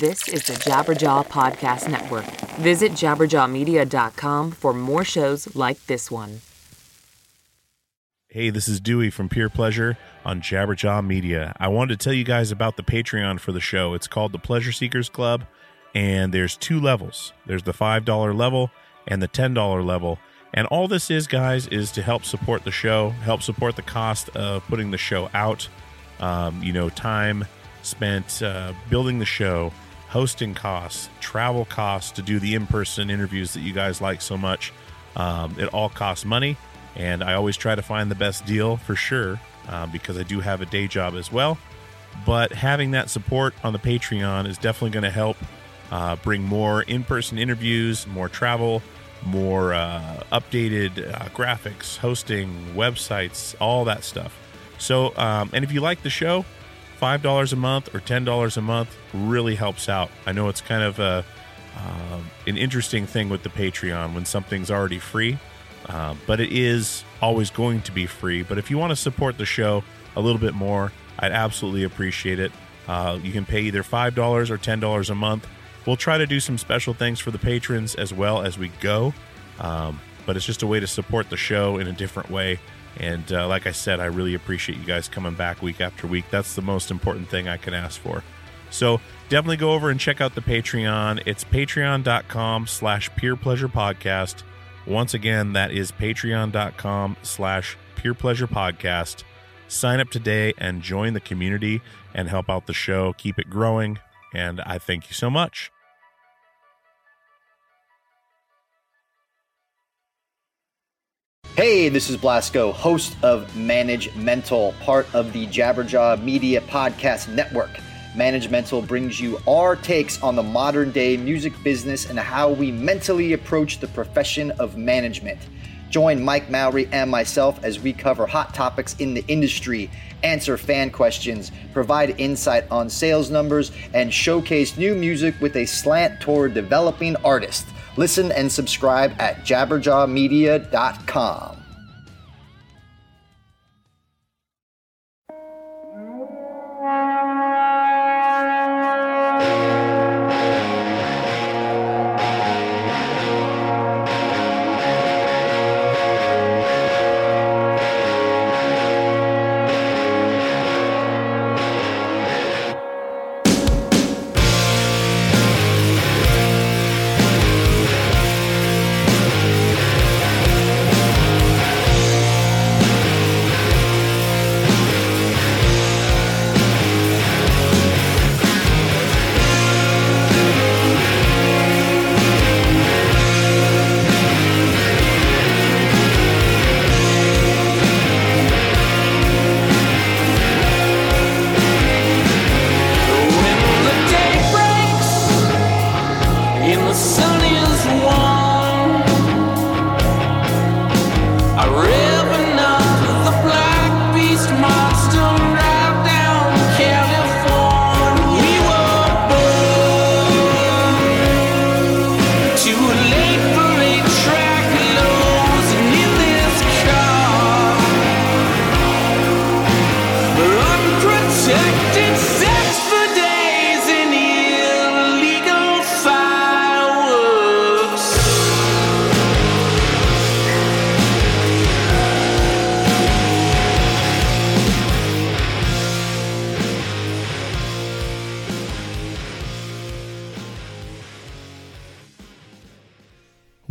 This is the Jabberjaw Podcast Network. Visit jabberjawmedia.com for more shows like this one. Hey, this is Dewey from Peer Pleasure on Jabberjaw Media. I wanted to tell you guys about the Patreon for the show. It's called the Pleasure Seekers Club, and there's two levels there's the $5 level and the $10 level. And all this is, guys, is to help support the show, help support the cost of putting the show out. Um, you know, time spent uh, building the show, hosting costs, travel costs to do the in person interviews that you guys like so much. Um, it all costs money, and I always try to find the best deal for sure uh, because I do have a day job as well. But having that support on the Patreon is definitely going to help uh, bring more in person interviews, more travel, more uh, updated uh, graphics, hosting, websites, all that stuff. So, um, and if you like the show, $5 a month or $10 a month really helps out. I know it's kind of a, uh, an interesting thing with the Patreon when something's already free, uh, but it is always going to be free. But if you want to support the show a little bit more, I'd absolutely appreciate it. Uh, you can pay either $5 or $10 a month. We'll try to do some special things for the patrons as well as we go. Um, but it's just a way to support the show in a different way. And uh, like I said, I really appreciate you guys coming back week after week. That's the most important thing I can ask for. So definitely go over and check out the Patreon. It's patreon.com slash peer pleasure podcast. Once again, that is patreon.com slash peer pleasure podcast. Sign up today and join the community and help out the show. Keep it growing. And I thank you so much. Hey, this is Blasco, host of Manage Mental, part of the Jabberjaw Media Podcast Network. Manage Mental brings you our takes on the modern day music business and how we mentally approach the profession of management. Join Mike Mowry and myself as we cover hot topics in the industry, answer fan questions, provide insight on sales numbers, and showcase new music with a slant toward developing artists. Listen and subscribe at jabberjawmedia.com.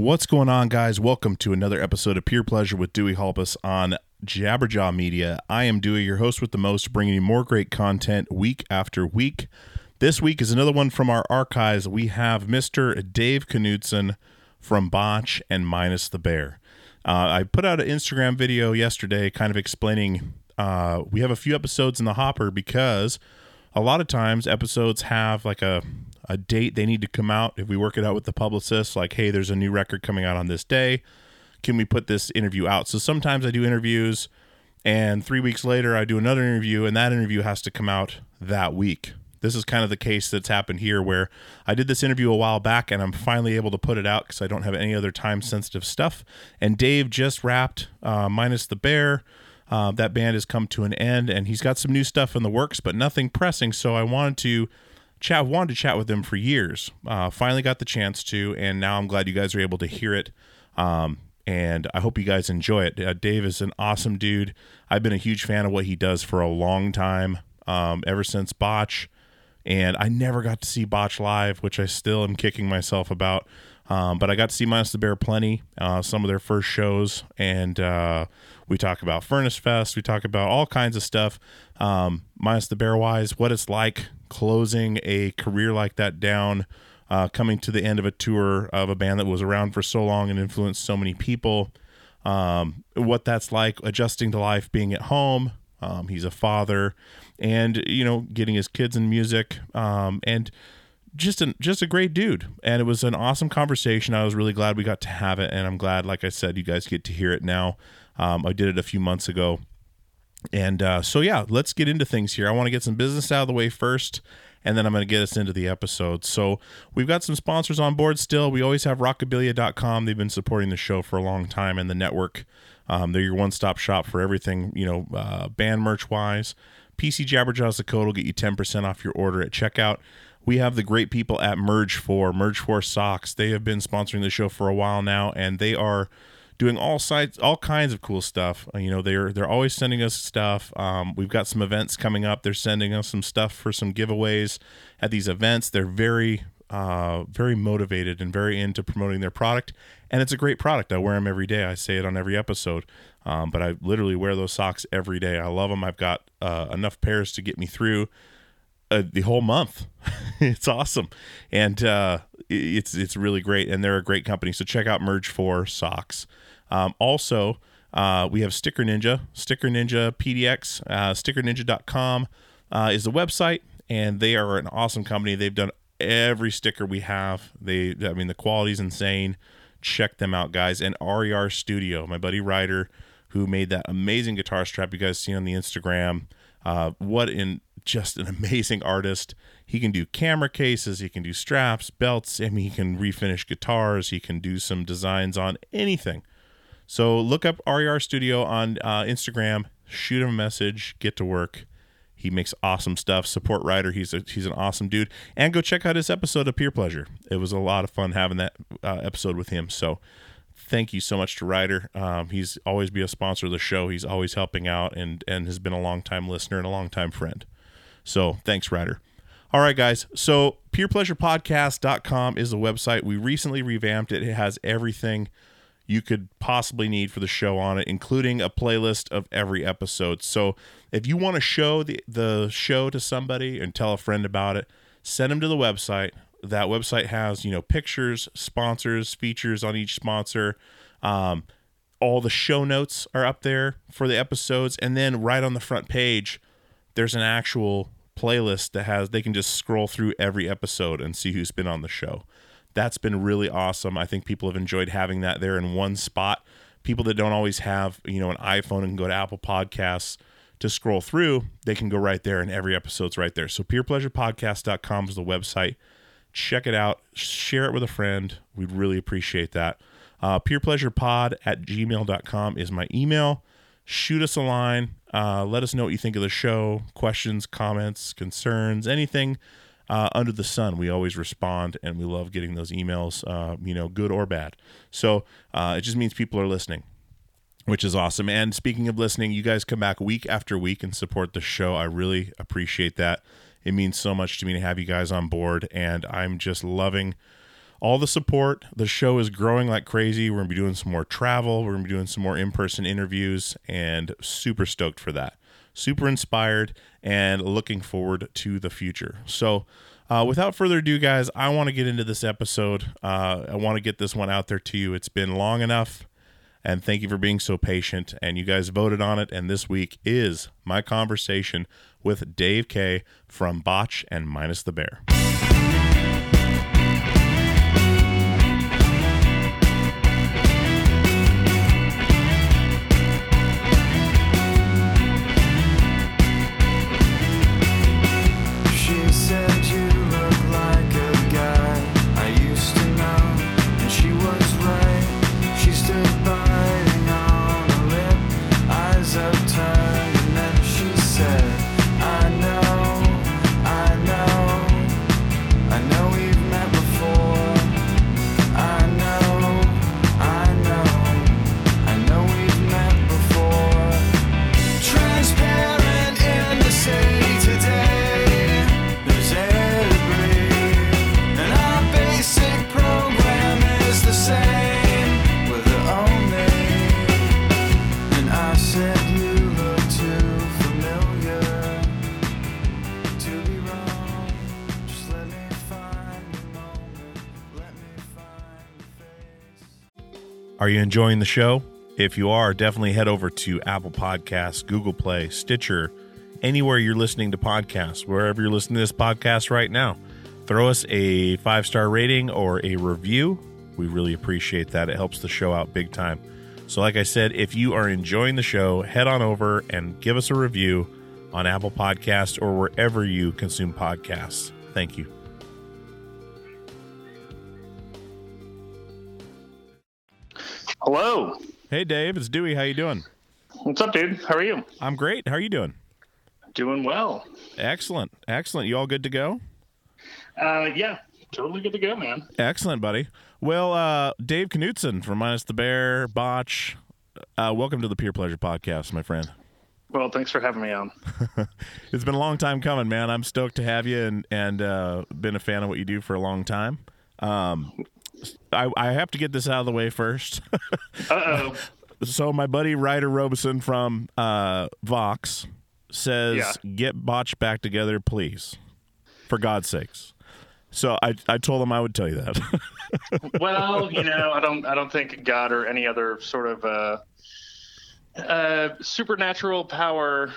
What's going on, guys? Welcome to another episode of Peer Pleasure with Dewey Halpus on Jabberjaw Media. I am Dewey, your host with the most, bringing you more great content week after week. This week is another one from our archives. We have Mr. Dave Knudson from Botch and Minus the Bear. Uh, I put out an Instagram video yesterday kind of explaining uh, we have a few episodes in the hopper because a lot of times episodes have like a a date they need to come out. If we work it out with the publicist like hey there's a new record coming out on this day. Can we put this interview out? So sometimes i do interviews and three weeks later i do another interview and that interview has to come out that week. This is kind of the case that's happened here where i did this interview a while back and i'm finally able to put it out because i don't have any other time sensitive stuff. And dave just wrapped uh, minus the bear uh, that band has come to an end and he's got some new stuff in the works but nothing pressing so i wanted to chat wanted to chat with him for years. Uh, finally got the chance to, and now I'm glad you guys are able to hear it. Um, and I hope you guys enjoy it. Uh, Dave is an awesome dude. I've been a huge fan of what he does for a long time, um, ever since Botch. And I never got to see Botch live, which I still am kicking myself about. Um, but I got to see Minus the Bear plenty, uh, some of their first shows, and uh, we talk about Furnace Fest. We talk about all kinds of stuff. Um, Minus the Bear wise, what it's like closing a career like that down, uh, coming to the end of a tour of a band that was around for so long and influenced so many people. Um, what that's like adjusting to life, being at home. Um, he's a father, and you know, getting his kids in music, um, and just an just a great dude. And it was an awesome conversation. I was really glad we got to have it. And i'm glad like i said you guys get to hear it now. Um, i did it a few months ago. And uh, so yeah let's get into things here. I want to get some business out of the way first and then i'm going to get us into the episode. So we've got some sponsors on board still. We always have rockabilia.com they've been supporting the show for a long time and the network. Um, they're your one-stop shop for everything you know uh, band merch wise pc jabberjaw's the code will get you 10% off your order at checkout we have the great people at Merge For, Merge For Socks. They have been sponsoring the show for a while now, and they are doing all sides, all kinds of cool stuff. Uh, You know, they're they're always sending us stuff. Um, we've got some events coming up. They're sending us some stuff for some giveaways at these events. They're very uh, very motivated and very into promoting their product, and it's a great product. I wear them every day. I say it on every episode, um, but I literally wear those socks every day. I love them. I've got uh, enough pairs to get me through uh, the whole month. it's awesome, and uh, it's it's really great, and they're a great company. So check out Merge for socks. Um, also, uh, we have Sticker Ninja, Sticker Ninja PDX, uh, StickerNinja.com uh, is the website, and they are an awesome company. They've done every sticker we have. They, I mean, the quality's insane. Check them out, guys. And RER Studio, my buddy Ryder, who made that amazing guitar strap you guys see on the Instagram. Uh, what in just an amazing artist. He can do camera cases, he can do straps, belts. I mean, he can refinish guitars, he can do some designs on anything. So look up RER Studio on uh, Instagram, shoot him a message, get to work. He makes awesome stuff. Support Ryder. He's a, he's an awesome dude. And go check out his episode of Peer Pleasure. It was a lot of fun having that uh, episode with him. So thank you so much to Ryder. Um, he's always be a sponsor of the show. He's always helping out and and has been a long time listener and a long time friend. So thanks, Ryder. All right, guys. So peerpleasurepodcast.com is the website. We recently revamped it. It has everything you could possibly need for the show on it, including a playlist of every episode. So if you want to show the, the show to somebody and tell a friend about it, send them to the website. That website has, you know, pictures, sponsors, features on each sponsor. Um, all the show notes are up there for the episodes. And then right on the front page, there's an actual playlist that has they can just scroll through every episode and see who's been on the show. That's been really awesome. I think people have enjoyed having that there in one spot. People that don't always have, you know, an iPhone and go to Apple Podcasts to scroll through, they can go right there and every episode's right there. So peerpleasurepodcast.com is the website. Check it out. Share it with a friend. We'd really appreciate that. Uh, peerpleasurepod at gmail.com is my email. Shoot us a line. Uh, let us know what you think of the show. Questions, comments, concerns, anything uh, under the sun. We always respond, and we love getting those emails, uh, you know, good or bad. So uh, it just means people are listening, which is awesome. And speaking of listening, you guys come back week after week and support the show. I really appreciate that. It means so much to me to have you guys on board, and I'm just loving all the support. The show is growing like crazy. We're going to be doing some more travel. We're going to be doing some more in person interviews, and super stoked for that. Super inspired and looking forward to the future. So, uh, without further ado, guys, I want to get into this episode. Uh, I want to get this one out there to you. It's been long enough, and thank you for being so patient. And you guys voted on it, and this week is my conversation with Dave K from Botch and Minus the Bear. Are you enjoying the show? If you are, definitely head over to Apple Podcasts, Google Play, Stitcher, anywhere you're listening to podcasts, wherever you're listening to this podcast right now. Throw us a five star rating or a review. We really appreciate that. It helps the show out big time. So, like I said, if you are enjoying the show, head on over and give us a review on Apple Podcasts or wherever you consume podcasts. Thank you. Hello. Hey, Dave, it's Dewey. How you doing? What's up, dude? How are you? I'm great. How are you doing? Doing well. Excellent. Excellent. You all good to go? Uh, yeah, totally good to go, man. Excellent, buddy. Well, uh, Dave Knudson from Minus the Bear, Botch. Uh, welcome to the Peer Pleasure Podcast, my friend. Well, thanks for having me on. It's been a long time coming, man. I'm stoked to have you and and uh, been a fan of what you do for a long time. Um, I, I have to get this out of the way first. Uh oh. so my buddy Ryder Robeson from uh, Vox says, Yeah. "Get Botch back together, please, for God's sakes." So I I told him I would tell you that. well, you know, I don't, I don't think God or any other sort of uh, uh, supernatural power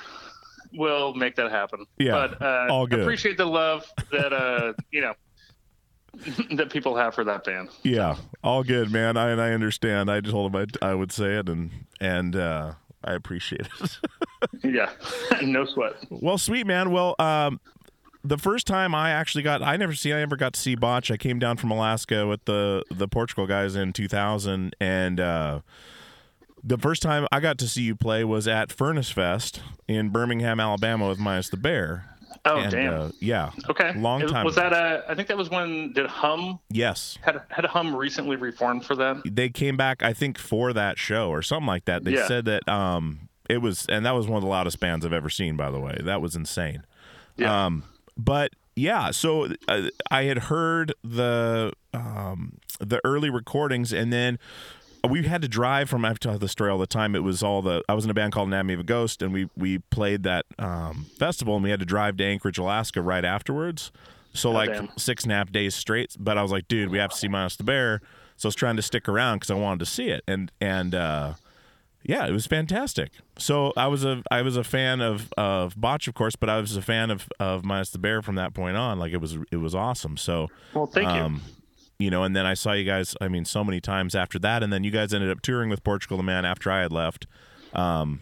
will make that happen. Yeah, but uh, all good. appreciate the love that uh, you know that people have for that band. Yeah, all good, man. I and I understand. I told him I I would say it, and and uh, I appreciate it. Yeah, no sweat. well, sweet man. Well, um, the first time I actually got, I never see, I never got to see Botch. I came down from Alaska with the the Portugal guys in 2000, and uh, the first time I got to see you play was at Furnace Fest in Birmingham, Alabama, with Minus the Bear. Oh and, damn. Uh, yeah. okay. long It- time Was ago. that a? I think that was when did Hum Yes. had had Hum recently reformed for them? they came back I think for that show or something like that. They Yeah. said that um it was and that was one of the loudest bands I've ever seen by the way. That was insane. Yeah. Um but yeah, so uh, I had heard the um the early recordings and then we had to drive from I've told the story all the time. It was all the I was in a band called Anatomy of a Ghost and we we played that um festival and we had to drive to Anchorage, Alaska right afterwards. So like damn. six and a half days straight. But I was like, dude, we have to see Minus the Bear. So I was trying to stick around because I wanted to see it. And and uh, yeah, it was fantastic. So I was a I was a fan of of Botch, of course, but I was a fan of of Minus the Bear from that point on. Like it was it was awesome. So Well, thank um, you know, and then I saw you guys. I mean, so many times after that, and then you guys ended up touring with Portugal the Man after I had left. Um,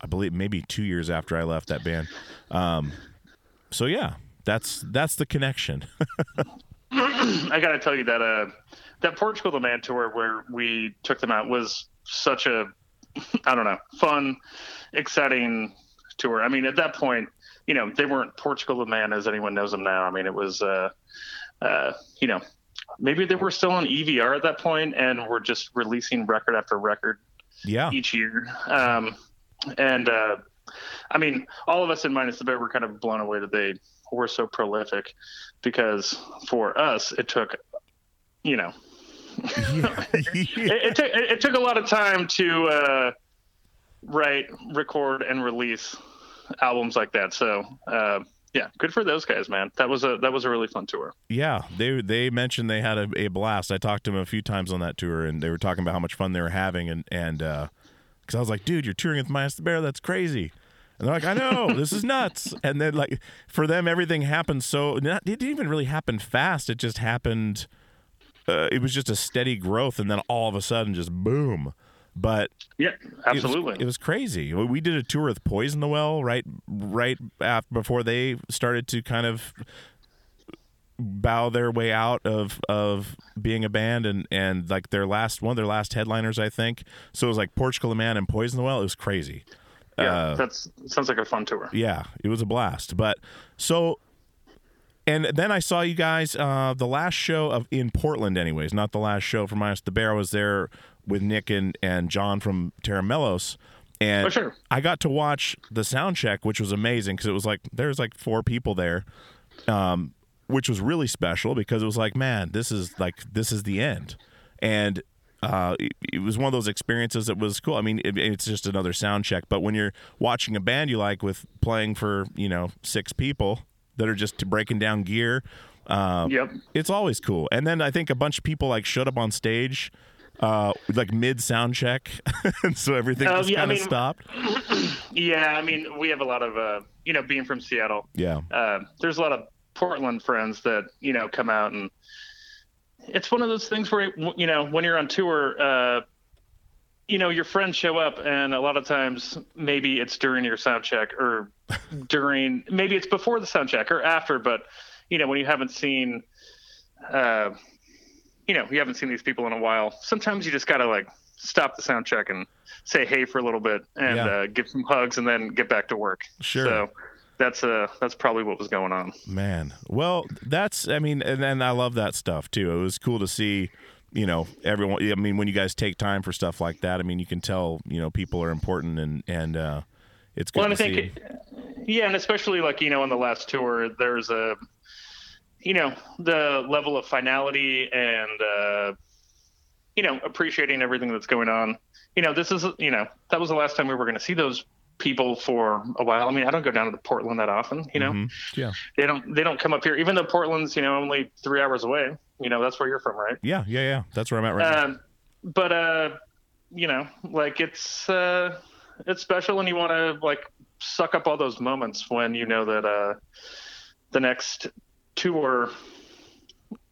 I believe maybe two years after I left that band. Um, so yeah, that's that's the connection. I got to tell you that uh, that Portugal the Man tour where we took them out was such a I don't know fun, exciting tour. I mean, at that point, you know, they weren't Portugal the Man as anyone knows them now. I mean, it was uh, uh, you know, maybe they were still on EVR at that point and were just releasing record after record yeah, each year. Um, and uh, I mean, all of us in Minus the Bear were kind of blown away that they were so prolific because for us, it took, you know, it, it, took, it, it took a lot of time to uh, write, record, and release albums like that. So, uh, yeah, good for those guys, man. That was a that was a really fun tour. yeah. They they mentioned they had a, a blast. I talked to them a few times on that tour, and they were talking about how much fun they were having, and and because I was like, dude, you're touring with Minus the Bear. That's crazy. And they're like, I know, this is nuts. And then, like, for them, everything happened so, not, it didn't even really happen fast. It just happened, uh, it was just a steady growth. And then all of a sudden, just boom. But Yeah, it was- absolutely. it was, crazy. We did a tour with Poison the Well right, right after, before they started to kind of bow their way out of of being a band and and like their last one of their last headliners I think so it was like Portugal the Man and Poison the Well it was crazy yeah, uh, that's sounds like a fun tour. yeah, it was a blast. But so, and then I saw you guys uh, the last show of in Portland, anyways, not the last show for Minus the Bear. I was there with Nick and and John from Tera Melos. And Oh, sure. I got to watch the sound check, which was amazing because it was like there's like four people there, um, which was really special because it was like, man, this is like this is the end, and uh, it, it was one of those experiences that was cool. I mean, it, it's just another sound check, but when you're watching a band you like with playing for you know six people that are just breaking down gear, um, Yep. it's always cool. And then I think a bunch of people like showed up on stage uh, like mid sound check, and so everything Oh, just yeah, kind of mean- stopped. Yeah, I mean, we have a lot of, uh, you know, being from Seattle, Yeah, uh, there's a lot of Portland friends that you know come out and it's one of those things where you know when you're on tour, uh, you know your friends show up and a lot of times maybe it's during your sound check or during maybe it's before the sound check or after, but you know when you haven't seen, uh, you know you haven't seen these people in a while. Sometimes you just gotta like stop the sound check and say hey for a little bit and Yeah. uh, give some hugs and then get back to work. Sure. So that's uh that's probably what was going on. man. Well, that's I mean, and then I love that stuff too. It was cool to see. You know, everyone. I mean, when you guys take time for stuff like that, I mean, you can tell. You know, people are important, and and uh, it's good Well, and to I see. think, yeah, and especially like you know on the last tour, there's a, you know, the level of finality and uh, you know appreciating everything that's going on. You know, this is you know that was the last time we were going to see those people for a while. I mean, I don't go down to Portland that often. You know, Mhm. Yeah, they don't they don't come up here, even though Portland's you know only three hours away. You know, that's where you're from, right? yeah, yeah, yeah. That's where I'm at right now. Um, but uh, you know, like it's uh, it's special, and you want to like suck up all those moments when you know that uh, the next tour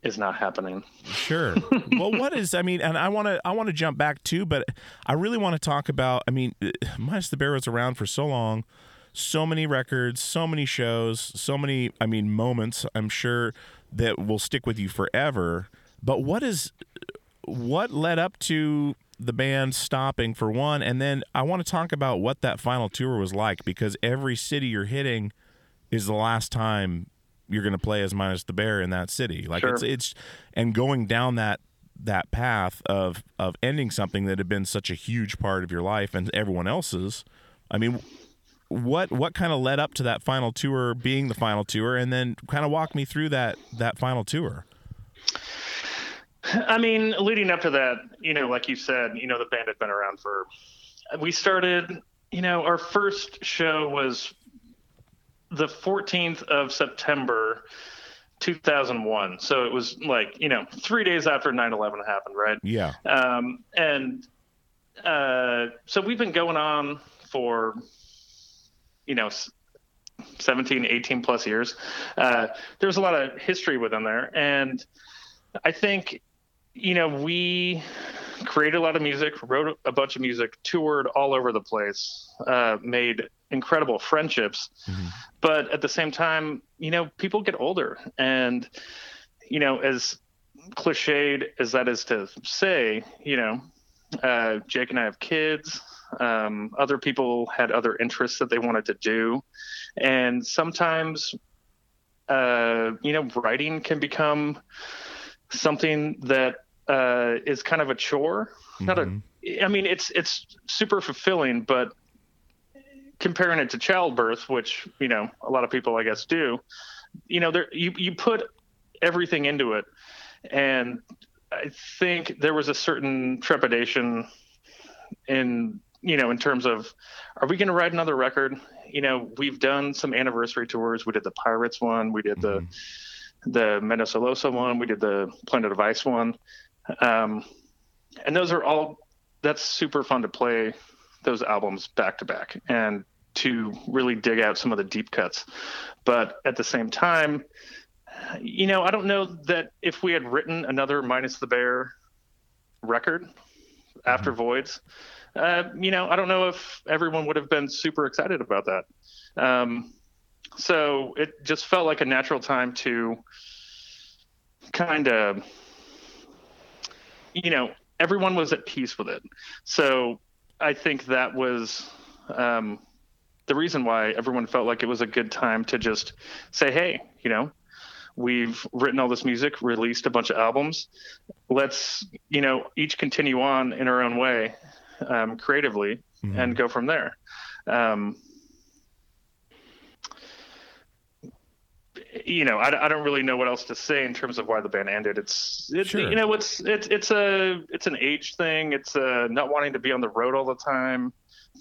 is not happening. Sure. well, what is? I mean, and I want to I want to jump back too, but I really want to talk about. I mean, minus the bear was around for so long, so many records, so many shows, so many. I mean, moments. I'm sure that will stick with you forever. But what is what led up to the band stopping for one, and then I want to talk about what that final tour was like because every city you're hitting is the last time you're going to play as minus the bear in that city. Like Sure. it's it's and going down that that path of of ending something that had been such a huge part of your life and everyone else's. I mean, what what kind of led up to that final tour being the final tour, and then kind of walk me through that that final tour. I mean, leading up to that, you know, like you said, you know, the band had been around for. We started, you know, our first show was the 14th of September, 2001. So it was like, you know, three days after 9 11 happened, right? Yeah, Um, and uh, so we've been going on for, you know, s- 17, 18 plus years. Uh, there's a lot of history within there. And I think, you know, we created a lot of music, wrote a bunch of music, toured all over the place, uh, made incredible friendships. But at the same time, you know, people get older. And, you know, as cliched as that is to say, you know, uh, Jake and I have kids. Um, other people had other interests that they wanted to do. And sometimes, uh, you know, writing can become something that uh, is kind of a chore. Not a, I mean, it's it's super fulfilling, but comparing it to childbirth, which you know a lot of people I guess do, you know, there you you put everything into it, and I think there was a certain trepidation in you know in terms of are we going to write another record? You know we've done some anniversary tours. We did the pirates one. We did the the Mendoza one. We did the planet of ice one. Um, and those are all that's super fun to play those albums back to back. And to really dig out some of the deep cuts. But at the same time you know i don't know that if we had written another minus the bear record after voids uh, you know i don't know if everyone would have been super excited about that. Um, so it just felt like a natural time to kind of you know everyone was at peace with it. So i think that was um, the reason why everyone felt like it was a good time to just say hey you know we've written all this music released a bunch of albums. Let's you know each continue on in our own way um, creatively and go from there. Um, you know I, I don't really know what else to say in terms of why the band ended. It's it's Sure. you know it's it's it's a it's an age thing. It's a not wanting to be on the road all the time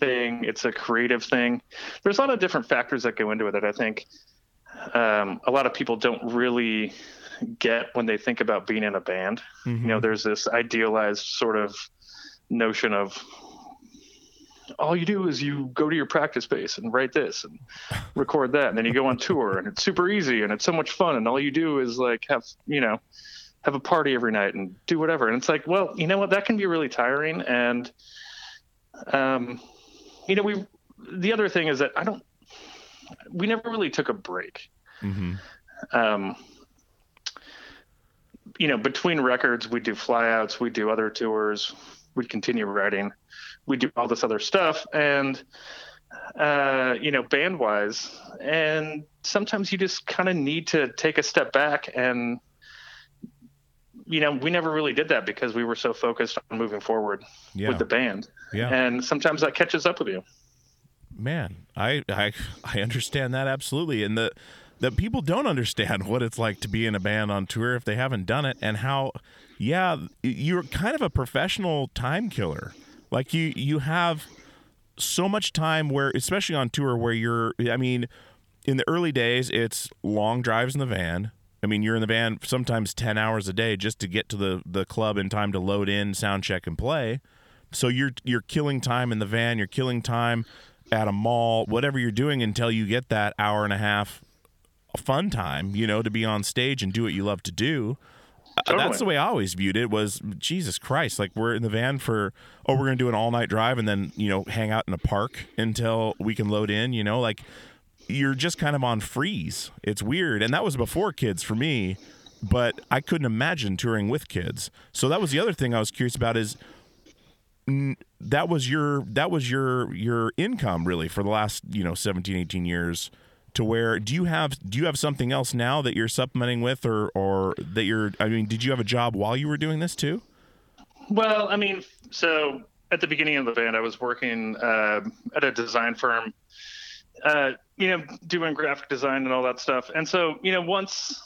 thing. It's a creative thing. There's a lot of different factors that go into it that i think um, a lot of people don't really get when they think about being in a band. You know, there's this idealized sort of notion of all you do is you go to your practice space and write this and record that and then you go on tour and it's super easy and it's so much fun and all you do is like have you know have a party every night and do whatever. And it's like well you know what? That can be really tiring and um you know we the other thing is that i don't we never really took a break hmm um, you know, between records, we do flyouts, we do other tours, we continue writing, we do all this other stuff, and uh, you know, band wise, and sometimes you just kind of need to take a step back and. You know, we never really did that because we were so focused on moving forward Yeah. with the band. Yeah. And sometimes that catches up with you. man i i i understand that absolutely and the that people don't understand what it's like to be in a band on tour if they haven't done it and how yeah you're kind of a professional time killer like you you have so much time where especially on tour where you're i mean in the early days it's long drives in the van i mean you're in the van sometimes 10 hours a day just to get to the the club in time to load in sound check and play. So you're you're killing time in the van. You're killing time at a mall whatever you're doing until you get that hour and a half fun time you know to be on stage and do what you love to do. Uh, Totally. that's the way i always viewed it was jesus christ like we're in the van for oh we're gonna do an all night drive and then you know hang out in a park until we can load in you know? Like you're just kind of on freeze. It's weird. And that was before kids for me but i couldn't imagine touring with kids. So that was the other thing i was curious about is that was your that was your your income really for the last you know 17 18 years to where do you have do you have something else now that you're supplementing with or or that you're i mean did you have a job while you were doing this too? Well, I mean, so at the beginning of the band, I was working uh, at a design firm, uh, you know, doing graphic design and all that stuff. And so, you know, once,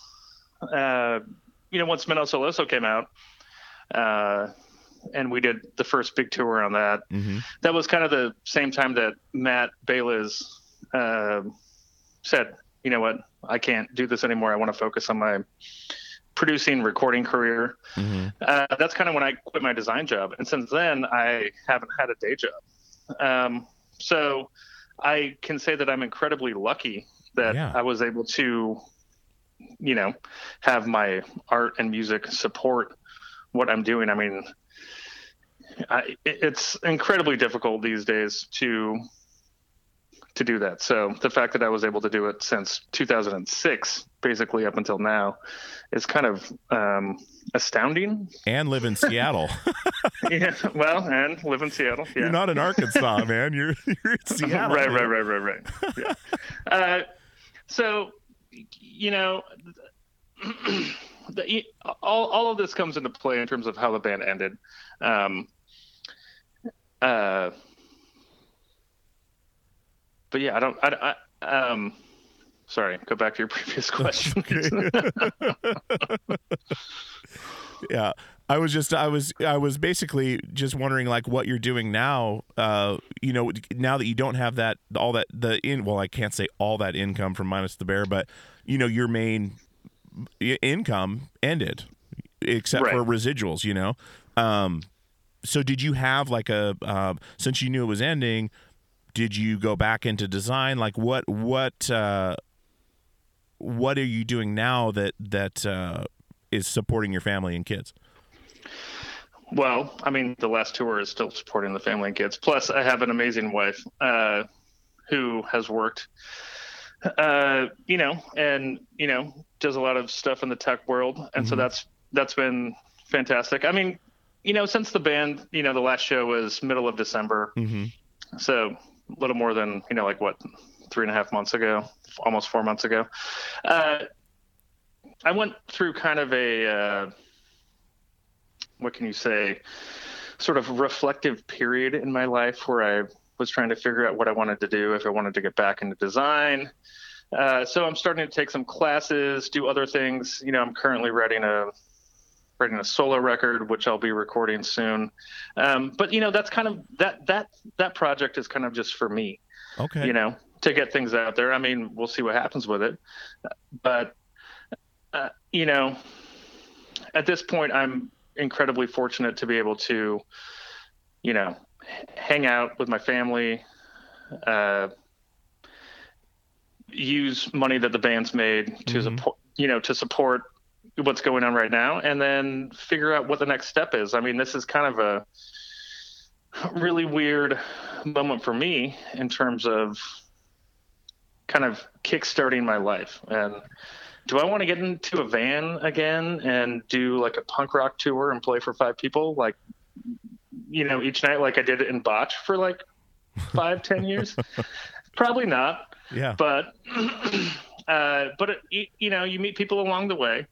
uh, you know, once Menos el Oso came out, uh, and we did the first big tour on that. mm-hmm. That was kind of the same time that Matt Bayles uh, said, "You know what? I can't do this anymore. I want to focus on my producing, recording career." Mm-hmm. uh, that's kind of when I quit my design job. And since then, I haven't had a day job. Um, so I can say that I'm incredibly lucky that Yeah. I was able to, you know, have my art and music support what I'm doing. I mean, I, it's incredibly difficult these days to to do that. So the fact that I was able to do it since 2006, basically up until now, is kind of um, astounding. and live in seattle yeah, well, and live in Seattle. Yeah. you're not in arkansas man you're you're in seattle right, right, right, right, right. Yeah. uh, so, you know, the, all all of this comes into play in terms of how the band ended. Um, uh, but yeah, I don't. I, I um, sorry. Go back to your previous question. yeah i was just i was i was basically just wondering like what you're doing now uh you know now that you don't have that all that the in well i can't say all that income from minus the bear but you know your main income ended except for residuals you know um so did you have like a uh, since you knew it was ending did you go back into design like what what uh what are you doing now that that uh is supporting your family and kids Well, I mean, the last tour is still supporting the family and kids. Plus, I have an amazing wife uh, who has worked, uh, you know, and you know, does a lot of stuff in the tech world, and so that's that's been fantastic. I mean, you know, since the band, you know, the last show was middle of December, mm-hmm. so a little more than you know, like what three and a half months ago, almost four months ago. Uh, I went through kind of a uh, what can you say, sort of reflective period in my life where I was trying to figure out what I wanted to do, if I wanted to get back into design. Uh, so I'm starting to take some classes, do other things. You know, I'm currently writing a writing a solo record, which I'll be recording soon. Um, but you know, that's kind of that that that project is kind of just for me okay you know, to get things out there. I mean, we'll see what happens with it. But, uh, you know, at this point, I'm incredibly fortunate to be able to, you know, hang out with my family, uh, use money that the band's made to support, you know, to support what's going on right now, and then figure out what the next step is. I mean, this is kind of a really weird moment for me in terms of kind of kickstarting my life and do I want to get into a van again and do like a punk rock tour and play for five people, like you know, each night, like I did it in Botch for like five, ten years? Probably not. Yeah. But uh, but it, you, you know, you meet people along the way,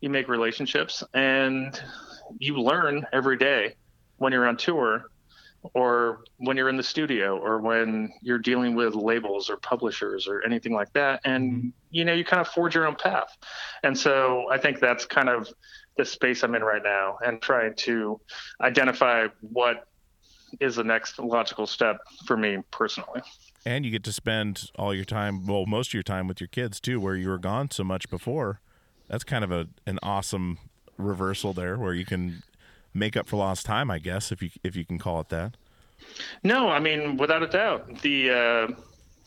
you make relationships, and you learn every day when you're on tour or when you're in the studio or when you're dealing with labels or publishers or anything like that. And mm-hmm. you know you kind of forge your own path. And so i think that's kind of the space i'm in right now and trying to identify what is the next logical step for me personally. And you get to spend all your time, well, most of your time with your kids too, where you were gone so much before. That's kind of a an awesome reversal there, where you can make up for lost time, I guess, if you if you can call it that. No, I mean, without a doubt. The uh,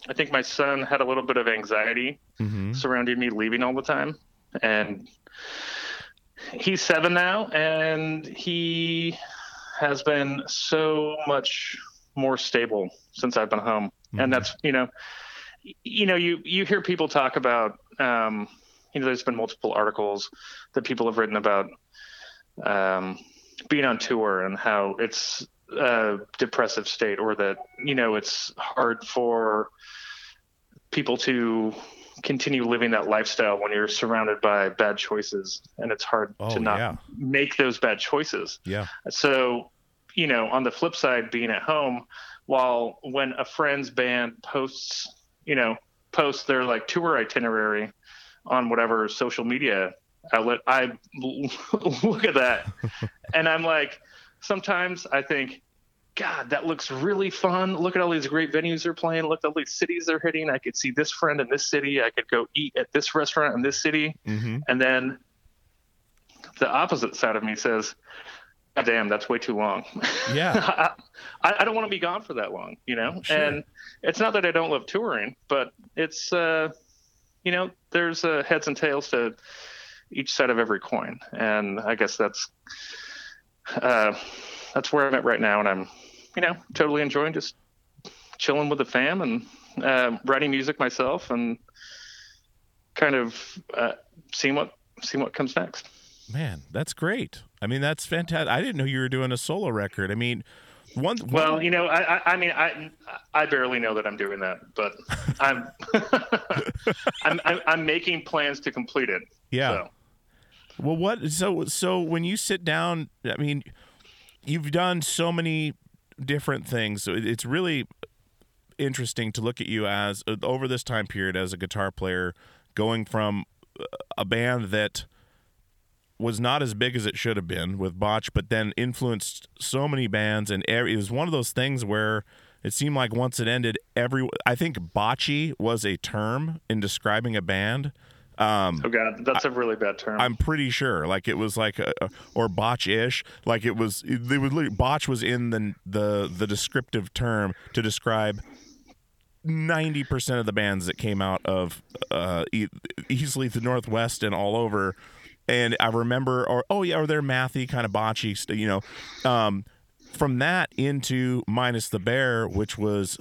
I think my son had a little bit of anxiety surrounding me leaving all the time, and he's seven now, and he has been so much more stable since I've been home, and that's you know, you know, you you hear people talk about. Um, you know, there's been multiple articles that people have written about um, being on tour and how it's a depressive state or that you know it's hard for people to continue living that lifestyle when you're surrounded by bad choices and it's hard Oh, to not yeah. make those bad choices Yeah. so you know on the flip side being at home while when a friend's band posts you know posts their like tour itinerary on whatever social media outlet i look at that. And i'm like sometimes i think god that looks really fun. Look at all these great venues they're playing. Look at all these cities they're hitting. I could see this friend in this city. I could go eat at this restaurant in this city. Hmm and then the opposite side of me says God damn that's way too long. Yeah. I, I don't want to be gone for that long you know? Sure. and it's not that i don't love touring but it's uh you know there's uh, heads and tails to each side of every coin and i guess that's uh that's where i'm at right now and i'm you know totally enjoying just chilling with the fam and uh, writing music myself and kind of uh, seeing what seeing what comes next Man, that's great. I mean, that's fantastic. I didn't know you were doing a solo record. I mean, one. Well, you know, I, I, I mean, I, I barely know that I'm doing that, but I'm, I'm, I'm, I'm making plans to complete it. Yeah. So, Well, what? So, so when you sit down, I mean, you've done so many different things. So it's really interesting to look at you as over this time period as a guitar player, going from a band that was not as big as it should have been with Botch, but then influenced so many bands, and every, it was one of those things where it seemed like once it ended, every I think botchy was a term in describing a band. Um, oh god, that's a really bad term. I'm pretty sure, like it was like a, or botch-ish, like it was. They would botch was in the the the descriptive term to describe ninety percent of the bands that came out of uh, e- easily the Northwest and all over. And I remember, or oh yeah, or they're mathy kind of botchy, you know. Um, from that into minus the bear, which was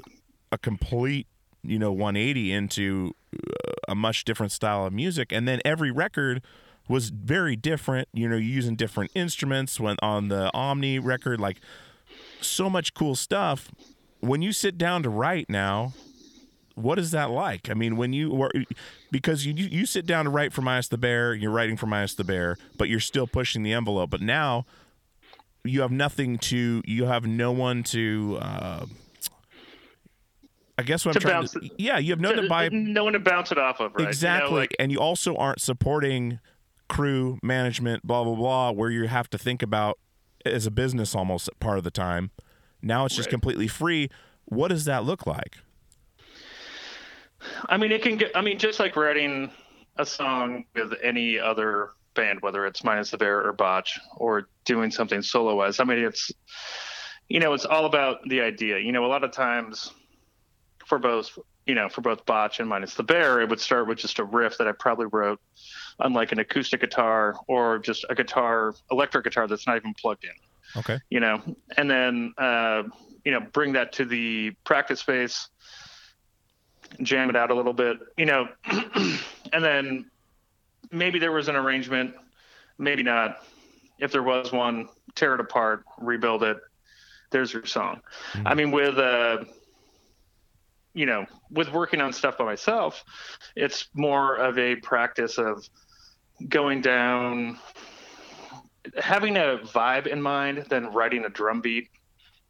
a complete, you know, 180 into uh, a much different style of music, and then every record was very different. You know, using different instruments. When on the Omni record, like so much cool stuff. When you sit down to write now, what is that like? I mean, when you were because you you sit down to write for Minus the Bear, you're writing for Minus the Bear, but you're still pushing the envelope. But now you have nothing to, you have no one to. Uh, I guess what To I'm trying bounce to, yeah, you have no one to buy no one to bounce it off of, right? You know, exactly, like, and you also aren't supporting crew management, blah blah blah, where you have to think about as a business almost part of the time. Now it's just Right. completely free. What does that look like? I mean, it can get. I mean, just like writing a song with any other band, whether it's minus the bear or botch or doing something solo wise. I mean, it's, you know, it's all about the idea. You know, a lot of times for both, you know, for both botch and minus the bear, it would start with just a riff that I probably wrote on like an acoustic guitar or just a guitar, electric guitar that's not even plugged in Okay. you know, and then uh, you know bring that to the practice space, jam it out a little bit, you know, and then maybe there was an arrangement, maybe not. If there was one, tear it apart, rebuild it. There's your song. I mean, with uh, you know, with working on stuff by myself, it's more of a practice of going down having a vibe in mind than writing a drum beat,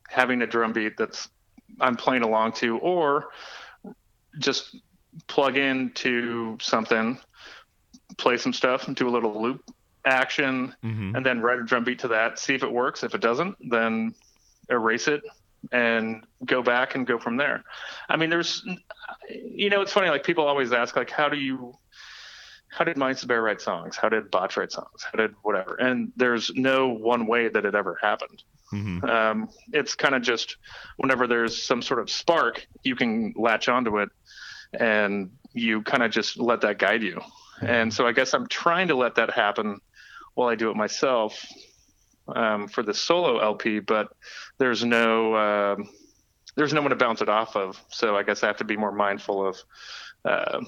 having a drum beat that's I'm playing along to, or just plug into something, play some stuff, and do a little loop action, Mhm. and then write a drum beat to that. See if it works. If it doesn't, then erase it and go back and go from there. I mean, there's, you know, it's funny. Like people always ask, like, how do you how did Minus the Bear write songs? How did Botch write songs? How did whatever? And there's no one way that it ever happened. Mhm. Um, it's kind of just whenever there's some sort of spark, you can latch onto it and you kind of just let that guide you. And so I guess I'm trying to let that happen while I do it myself um, for the solo LP, but there's no um, there's no one to bounce it off of. So I guess I have to be more mindful of. Uh,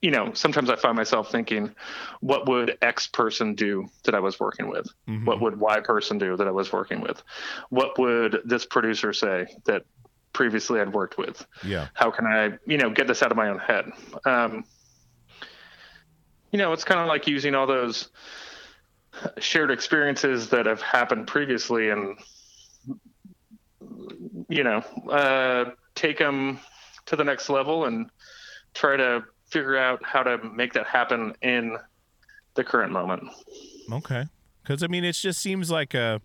you know, sometimes I find myself thinking, what would X person do that I was working with? Mhm. What would Y person do that I was working with? What would this producer say that previously I'd worked with? Yeah. How can I, you know, get this out of my own head? Um, you know, it's kind of like using all those shared experiences that have happened previously and, you know, uh, take them to the next level and try to figure out how to make that happen in the current moment. Okay. Because I mean, it just seems like a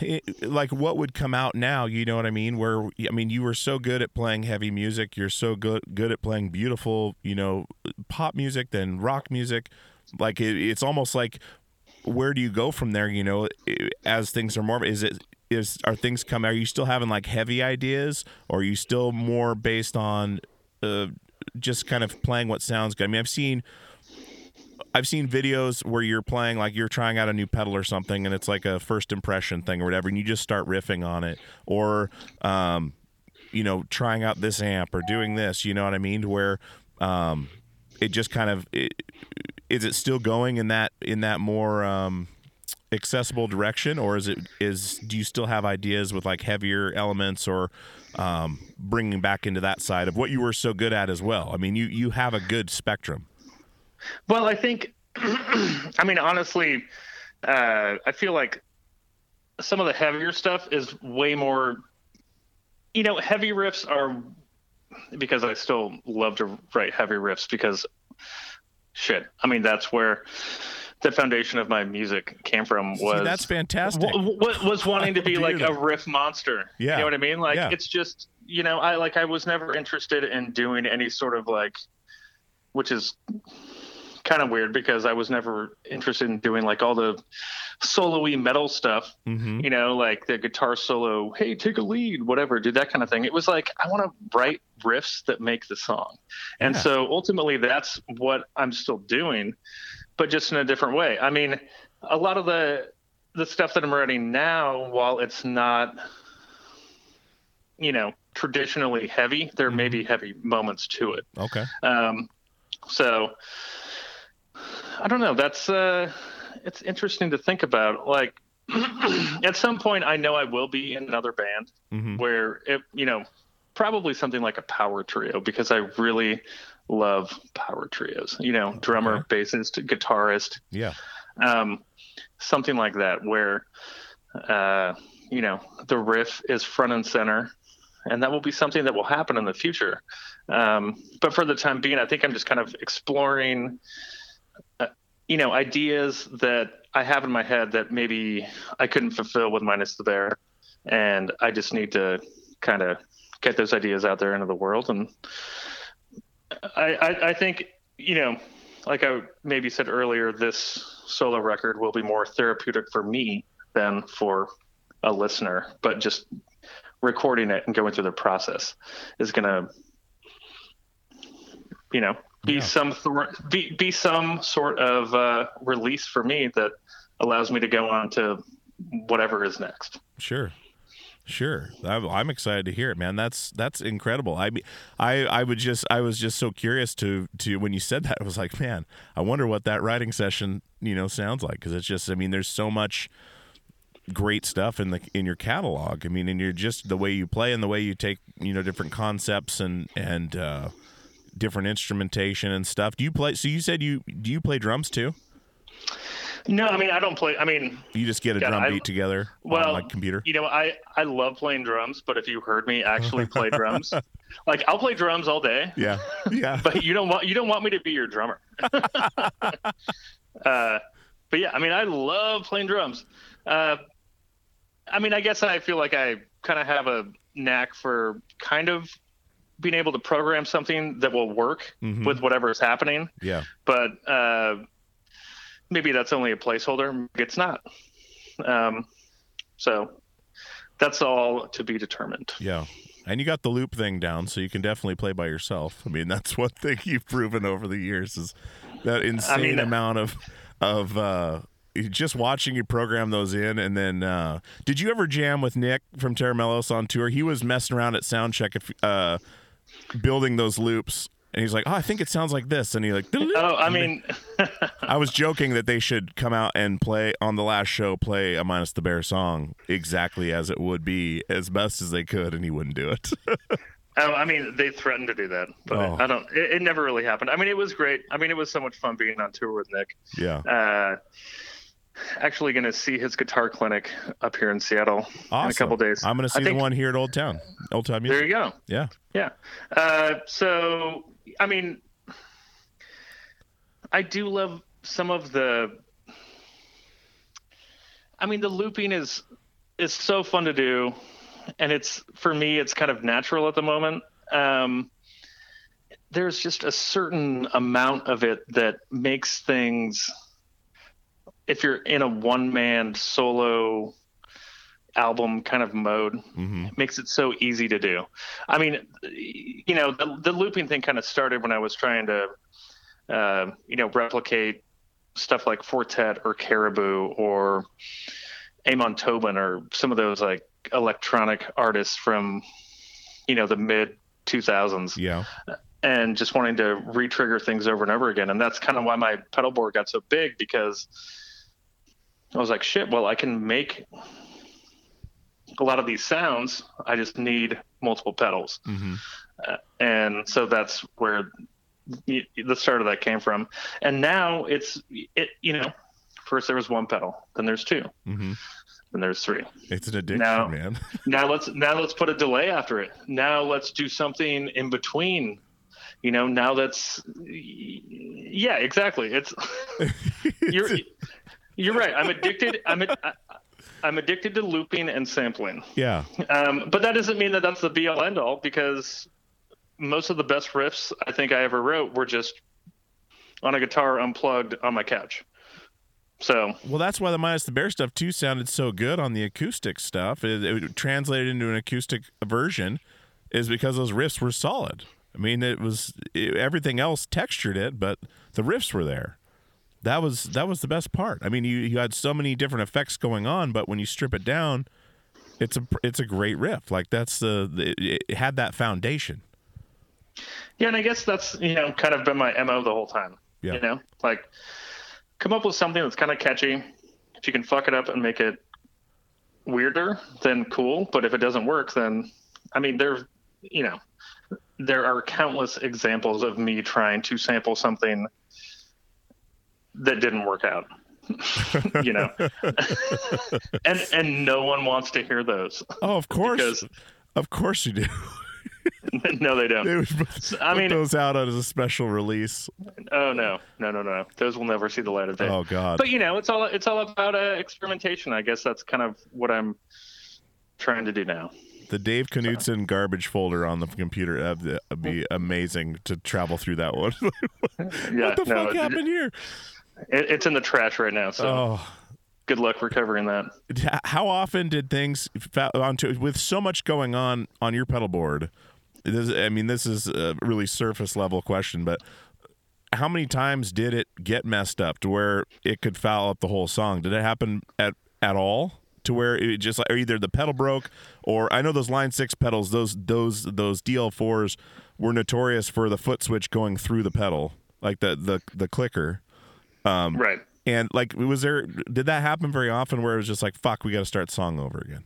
it- like what would come out now. You know what I mean? Where I mean, you were so good at playing heavy music. You're so good good at playing beautiful, you know, pop music, then rock music. Like it, it's almost like where do you go from there? You know, as things are more. Is it is are things come? Are you still having like heavy ideas, or are you still more based on uh, just kind of playing what sounds good? I mean, I've seen. I've seen videos where you're playing like you're trying out a new pedal or something, and it's like a first impression thing or whatever, and you just start riffing on it, or um, you know, trying out this amp or doing this. You know what I mean? Where um, it just kind of it, is it still going in that in that more um, accessible direction, or is it is do you still have ideas with like heavier elements or um, bringing back into that side of what you were so good at as well? I mean, you you have a good spectrum. Well, I think, I mean, honestly, uh, I feel like some of the heavier stuff is way more, you know, heavy riffs are because I still love to write heavy riffs because shit, I mean, that's where the foundation of my music came from was See, that's fantastic. w- w- was wanting to be like a riff monster. Yeah. You know what I mean? Like Yeah. it's just, you know, I like I was never interested in doing any sort of like which is kind of weird because I was never interested in doing like all the solo-y metal stuff, hmm you know, like the guitar solo, hey, take a lead, whatever, do that kind of thing. It was like I want to write riffs that make the song. And so ultimately that's what I'm still doing, but just in a different way. I mean, a lot of the the stuff that I'm writing now, while it's not you know, traditionally heavy, there may be heavy moments to it. Okay. Um, so I don't know. That's uh, it's interesting to think about. Like at some point, I know I will be in another band hmm where it, you know, probably something like a power trio because I really love power trios. You know, drummer, bassist, guitarist, Yeah. um, something like that where uh, you know the riff is front and center and that will be something that will happen in the future um, but for the time being i think i'm just kind of exploring uh, you know ideas that i have in my head that maybe i couldn't fulfill with minus the bear and i just need to kind of get those ideas out there into the world and i i, I think you know like I maybe said earlier, this solo record will be more therapeutic for me than for a listener. But just recording it and going through the process is gonna, you know, be Yeah. some thor- be be some sort of uh, release for me that allows me to go on to whatever is next. Sure. Sure. I'm, excited to hear it, man. That's that's incredible. I I I would just I was just so curious to to when you said that I was like, man, I wonder what that writing session you know sounds like because it's just I mean, there's so much great stuff in the in your catalog. I mean, and you're just the way you play and the way you take you know different concepts and and uh, different instrumentation and stuff. Do you play? So you said you do you play drums too? No, I mean I don't play. I mean, You just get a drum I- beat together well, on like computer. You know, I I love playing drums, but if you heard me actually play drums, like I'll play drums all day, Yeah, yeah. but you don't want you don't want me to be your drummer. uh, but yeah, I mean, I love playing drums. Uh, I mean, I guess I feel like I kind of have a knack for kind of being able to program something that will work Mhm. with whatever is happening. yeah. But uh, maybe that's only a placeholder. It's not. Um, so that's all to be determined. Yeah. And you got the loop thing down, so you can definitely play by yourself. I mean, that's one thing you've proven over the years is that insane mean- amount of of uh just watching you program those in and then uh did you ever jam with Nick from Tera Melos on tour? He was messing around at soundcheck if uh building those loops and he's like, "Oh, I think it sounds like this." And he like Oh, I mean, I was joking that they should come out and play on the last show, play a minus the bear song exactly as it would be, as best as they could, and he wouldn't do it. oh, I mean, they threatened to do that, but Oh. I don't. It, it never really happened. I mean, it was great. I mean, it was so much fun being on tour with Nick. yeah, Uh, actually, going to see his guitar clinic up here in Seattle awesome. in a couple days. I'm going to see think- the one here at Old Town, Old Town Music. There you go. Yeah, Yeah. Uh, so, I mean, I do love some of the. I mean, the looping is is so fun to do, and it's for me, it's kind of natural at the moment. Um, there's just a certain amount of it that makes things. If you're in a one man solo album kind of mode, hmm it makes it so easy to do. I mean, you know, the, the looping thing kind of started when I was trying to, uh, you know, replicate stuff like Four Tet or Caribou or Amon Tobin or some of those like electronic artists from, you know, the mid 2000s yeah, and just wanting to re-trigger things over and over again. And that's kind of why my pedal board got so big because I was like, shit, well, I can make a lot of these sounds. I just need multiple pedals. hmm And so that's where the start of that came from. And now it's, it, you know, first there was one pedal, then there's two, hmm then there's three. it's an addiction, No. man. now let's now let's put a delay after it now let's do something in between you know now that's yeah exactly it's you're you're right i'm addicted i'm ad- i'm addicted to looping and sampling yeah, um, but that doesn't mean that that's the be all end all because most of the best riffs i think i ever wrote were just on a guitar unplugged on my couch so Well, that's why the minus the bear stuff too sounded so good on the acoustic stuff. It, it translated into an acoustic version, is because those riffs were solid. I mean, it was it, everything else textured it, but the riffs were there. That was that was the best part. I mean, you you had so many different effects going on, but when you strip it down, it's a it's a great riff. Like that's the, the it had that foundation. Yeah, and I guess that's you know kind of been my mo the whole time. Yeah. You know, like come up with something that's kind of catchy. If you can fuck it up and make it weirder, then cool. But if it doesn't work, then I mean, there, you know, there are countless examples of me trying to sample something that didn't work out. you know, and and no one wants to hear those. Oh, of course, Because- of course you do. no, they don't. They would put, I mean- those out as a special release. Oh no, no, no, no. Those will never see the light of day. Oh God. But you know, it's all it's all about uh, experimentation. I guess that's kind of what I'm trying to do now. the Dave Knudson garbage folder on the computer. That'd be- amazing to travel through that one. Yeah, what the no, fuck happened here? It, it's in the trash right now. So Oh, good luck recovering that. how often did things onto with so much going on on your pedal board? This, I mean, this is a really surface level question, but how many times did it get messed up to where it could foul up the whole song? Did it happen at at all? To where it just like or either the pedal broke, or I know those Line Six pedals, those those those DL fours were notorious for the foot switch going through the pedal, like the the the clicker. Um, Right. And like, was there? Did that happen very often? Where it was just like, "Fuck, we got to start song over again."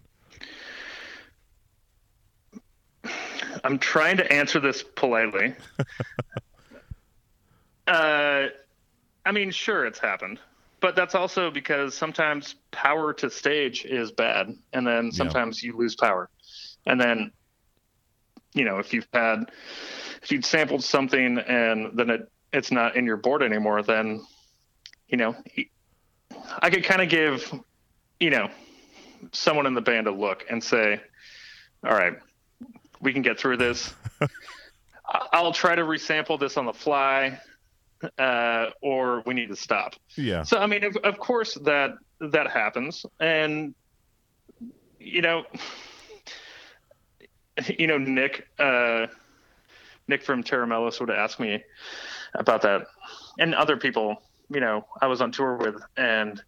I'm trying to answer this politely. uh, I mean, sure, it's happened, but that's also because sometimes power to stage is bad, and then sometimes you lose power, and then, you know, if you've had, if you'd sampled something and then it it's not in your board anymore, then, you know, I could kind of give, you know, someone in the band a look and say, all right, we can get through this. I'll try to resample this on the fly, uh, or we need to stop. Yeah. So I mean, of, of course that that happens, and you know, you know, Nick, uh, Nick from Tera Melos would ask me about that, and other people, you know, I was on tour with, and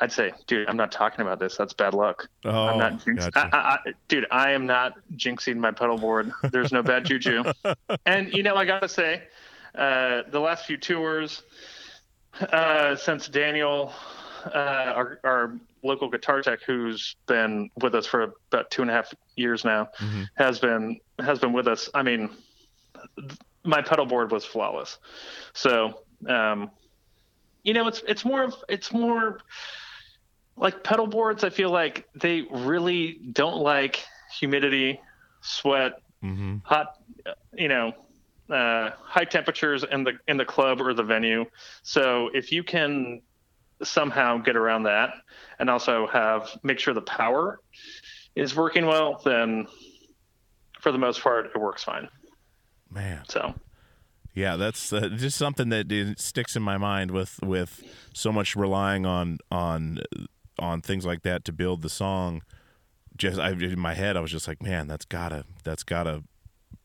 I'd say, dude, I'm not talking about this. That's bad luck. Oh, I'm not, gotcha. I, I, dude. I am not jinxing my pedal board. There's no bad juju. and you know, I gotta say, uh, the last few tours, uh, since Daniel, uh, our, our local guitar tech, who's been with us for about two and a half years now, Mm-hmm. has been has been with us. I mean, th- my pedal board was flawless. So, um, you know, it's it's more of it's more like pedal boards. I feel like they really don't like humidity, sweat, hmm hot, you know, uh, high temperatures in the in the club or the venue. So if you can somehow get around that and also have make sure the power is working well, then for the most part it works fine. Man. So Yeah, that's uh, just something that sticks in my mind with with so much relying on on on things like that to build the song. Just I in my head, I was just like, man, that's gotta that's gotta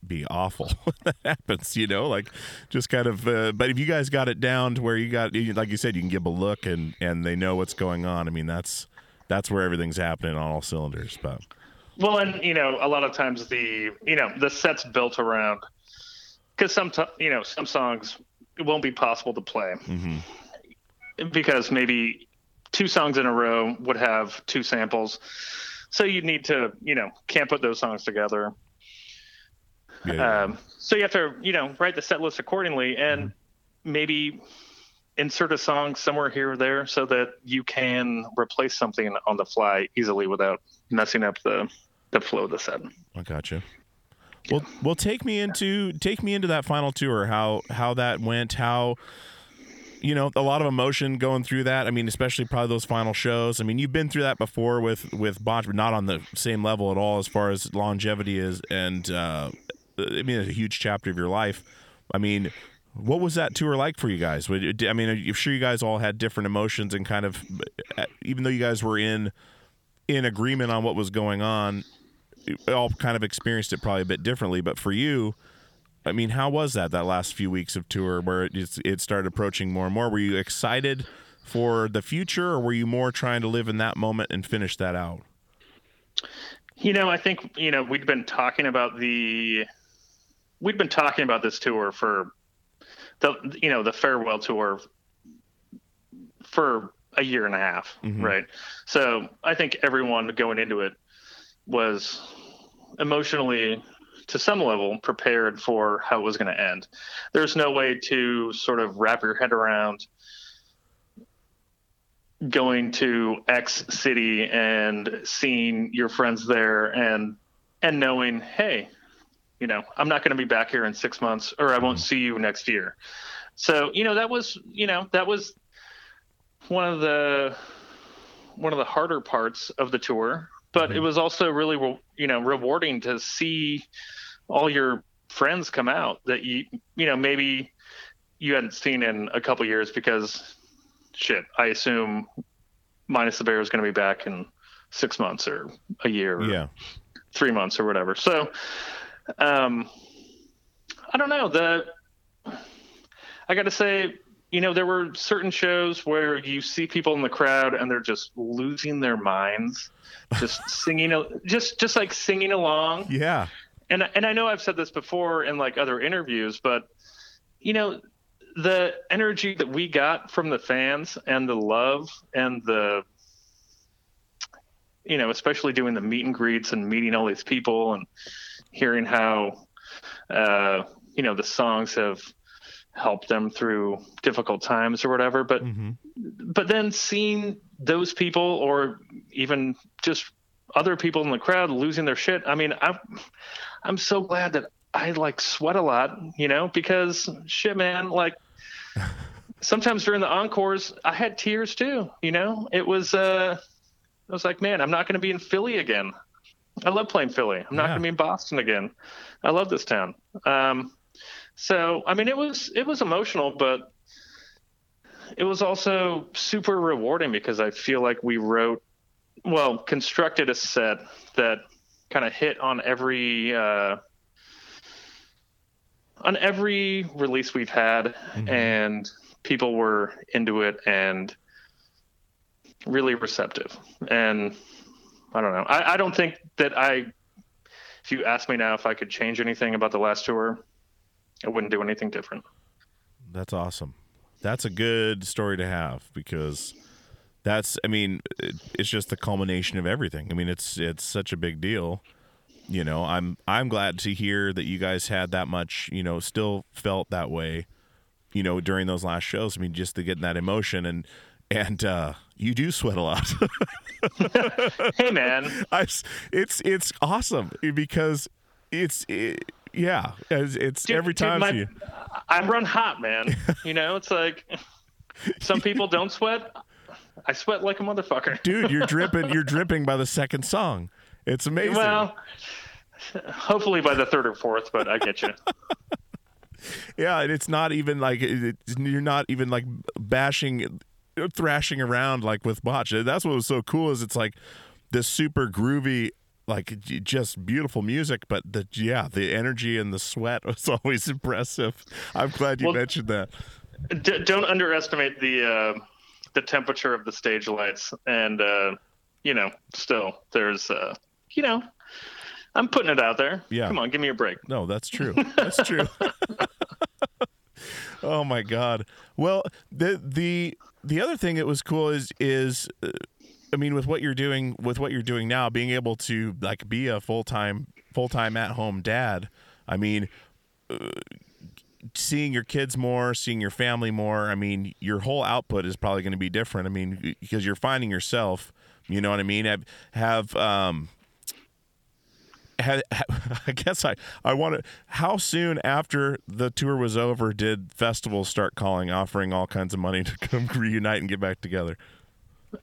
be awful when that happens. You know, like just kind of. Uh, but if you guys got it down to where you got, like you said, you can give a look and and they know what's going on. I mean, that's that's where everything's happening on all cylinders. But Well, and you know, a lot of times the you know the set's built around because some t- you know some songs it won't be possible to play because maybe two songs in a row would have two samples, so you need to you know can't put those songs together. yeah, Um, so you have to you know write the set list accordingly and maybe insert a song somewhere here or there so that you can replace something on the fly easily without messing up the the flow of the set. I gotcha. Well, well, take me into take me into that final tour. How how that went. How you know a lot of emotion going through that. I mean, especially probably those final shows. I mean, you've been through that before with with Botch, but not on the same level at all as far as longevity is. And uh, I mean, it's a huge chapter of your life. I mean, what was that tour like for you guys? I mean, I'm sure you guys all had different emotions and kind of, even though you guys were in in agreement on what was going on, all kind of experienced it probably a bit differently. But for you, I mean, how was that that last few weeks of tour where it it started approaching more and more? Were you excited for the future, or were you more trying to live in that moment and finish that out? You know, I think you know we'd been talking about the we'd been talking about this tour for the you know the farewell tour for a year and a half, mm-hmm. right? So I think everyone going into it was emotionally to some level prepared for how it was going to end. There's no way to sort of wrap your head around going to X city and seeing your friends there and and knowing, hey, you know, I'm not going to be back here in 6 months or I won't see you next year. So, you know, that was, you know, that was one of the one of the harder parts of the tour but it was also really re- you know rewarding to see all your friends come out that you you know maybe you hadn't seen in a couple years because shit i assume minus the bear is going to be back in six months or a year or Yeah. three months or whatever so um i don't know the i gotta say you know there were certain shows where you see people in the crowd and they're just losing their minds just singing just just like singing along Yeah. and and I know I've said this before in like other interviews, but you know, the energy that we got from the fans and the love and the you know, especially doing the meet and greets and meeting all these people and hearing how uh, you know the songs have helped them through difficult times or whatever. But hmm but then seeing those people or even just other people in the crowd losing their shit i mean i'm i'm so glad that i like sweat a lot you know because shit man like sometimes during the encores i had tears too you know? It was uh i was like man i'm not going to be in philly again. I love playing philly. I'm not Yeah. going to be in boston again. I love this town. Um so i mean it was it was emotional but it was also super rewarding because I feel like we wrote, well, constructed a set that kind of hit on every uh, on every release we've had, and people were into it and really receptive. And I don't know. I, I don't think that I. If you ask me now if I could change anything about the last tour, I wouldn't do anything different. That's awesome. That's a good story to have because that's I mean it, it's just the culmination of everything. I mean it's it's such a big deal. You know, I'm I'm glad to hear that you guys had that much, you know, still felt that way, you know, during those last shows. I mean, just to get that emotion and and uh you do sweat a lot. Hey, man. I it's it's awesome because it's it, yeah, it's, it's Dude- every dude, time my- you I run hot, man. You know, it's like some people don't sweat. I sweat like a motherfucker. dude you're dripping you're dripping by the second song it's amazing Well, hopefully by the third or fourth, but I get you. yeah and it's not even like it's- you're not even like bashing thrashing around like with botch that's what was so cool is it's like this super groovy like just beautiful music but the yeah the energy and the sweat was always impressive i'm glad you Well- mentioned that D- don't underestimate the uh, the temperature of the stage lights, and uh, you know, still there's, uh, you know, I'm putting it out there. Yeah. Come on, give me a break. No, that's true. That's true. oh my god. Well, the the the other thing that was cool is is uh, I mean with what you're doing with what you're doing now being able to like be a full-time full-time at-home dad. I mean uh, seeing your kids more, seeing your family more. I mean, your whole output is probably going to be different. I mean, because you're finding yourself, you know what I mean? Have have um had, I guess I, I want to. How soon after the tour was over did festivals start calling, offering all kinds of money to come reunite and get back together?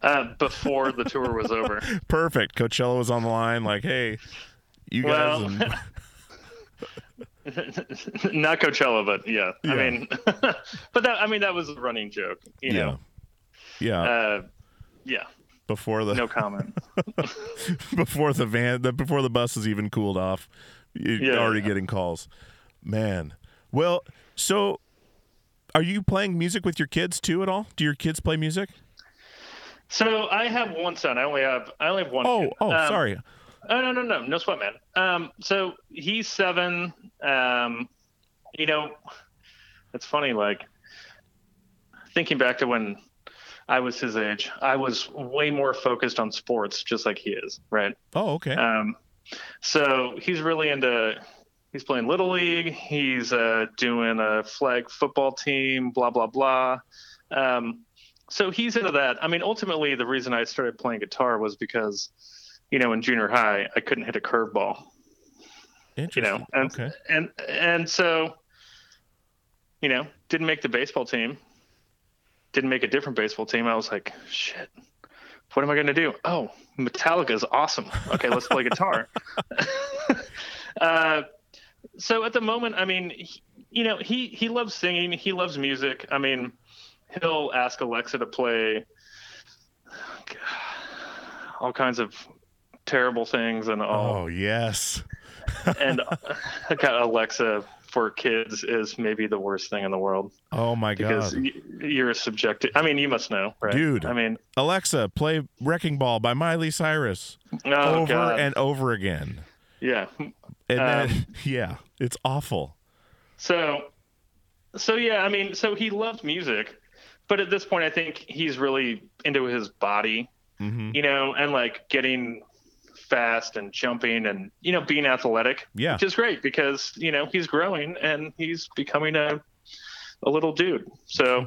Uh, before the tour was over. Perfect. Coachella was on the line, like, hey, you guys. Well, and- Not Coachella, but yeah. Yeah. I mean, but that I mean that was a running joke. You yeah, know. yeah. Uh, yeah. before the No comment. before the van, the, before the bus is even cooled off, you're Yeah, already yeah. getting calls. Man, well, so are you playing music with your kids too at all? Do your kids play music? So I have one son. I only have I only have one. Oh, kid. oh, Um, sorry. Oh no no no no sweat man. Um, so he's seven. Um, you know, it's funny. Like thinking back to when I was his age, I was way more focused on sports, just like he is. Right. Oh, okay. Um, so he's really into. He's playing little league. He's uh, doing a flag football team. Blah blah blah. Um, so he's into that. I mean, ultimately, the reason I started playing guitar was because, you know, in junior high, I couldn't hit a curveball. You Interesting. know, and okay. and and so, you know, didn't make the baseball team. Didn't make a different baseball team. I was like, shit, what am I going to do? Oh, Metallica is awesome. Okay, let's play guitar. uh, so at the moment, I mean, he, you know, he he loves singing. He loves music. I mean, he'll ask Alexa to play all kinds of terrible things and all Oh yes. and uh, got Alexa for kids is maybe the worst thing in the world Oh my because god. Because you're subjected. I mean, you must know, right? Dude. I mean, Alexa, play Wrecking Ball by Miley Cyrus oh over god, and over again. yeah. And then Um, yeah, it's awful. So, so yeah, I mean, so he loved music, but at this point, I think he's really into his body, hmm you know, and like getting fast and jumping and you know being athletic, Yeah. which is great because you know he's growing and he's becoming a a little dude. So,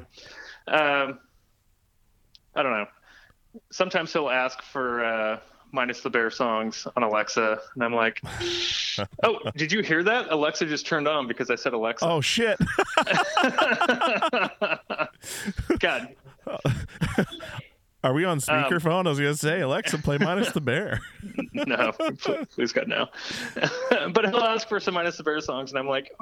um, I don't know. Sometimes he'll ask for uh, minus the bear songs on Alexa, and I'm like, "Oh, did you hear that? Alexa just turned on because I said Alexa." Oh shit. God, Are we Um, on speakerphone? I was gonna say, Alexa, play minus the bear. no, please God, no. but he'll ask for some minus the bear songs, and I'm like,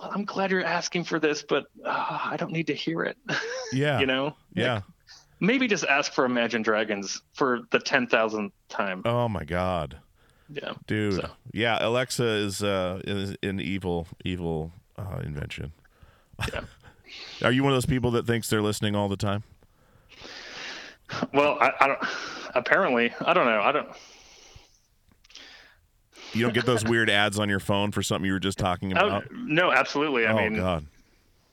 I'm glad you're asking for this, but uh, I don't need to hear it. Yeah. you know? Yeah. Maybe just ask for Imagine Dragons for the ten thousandth time. Oh my god. Yeah. Dude. So. Yeah, Alexa is uh is an evil evil uh invention. Yeah. Are you one of those people that thinks they're listening all the time? Well, I, I don't. Apparently, I don't know. I don't. You don't get those weird ads on your phone for something you were just talking Oh, about? no, absolutely. I oh mean, god.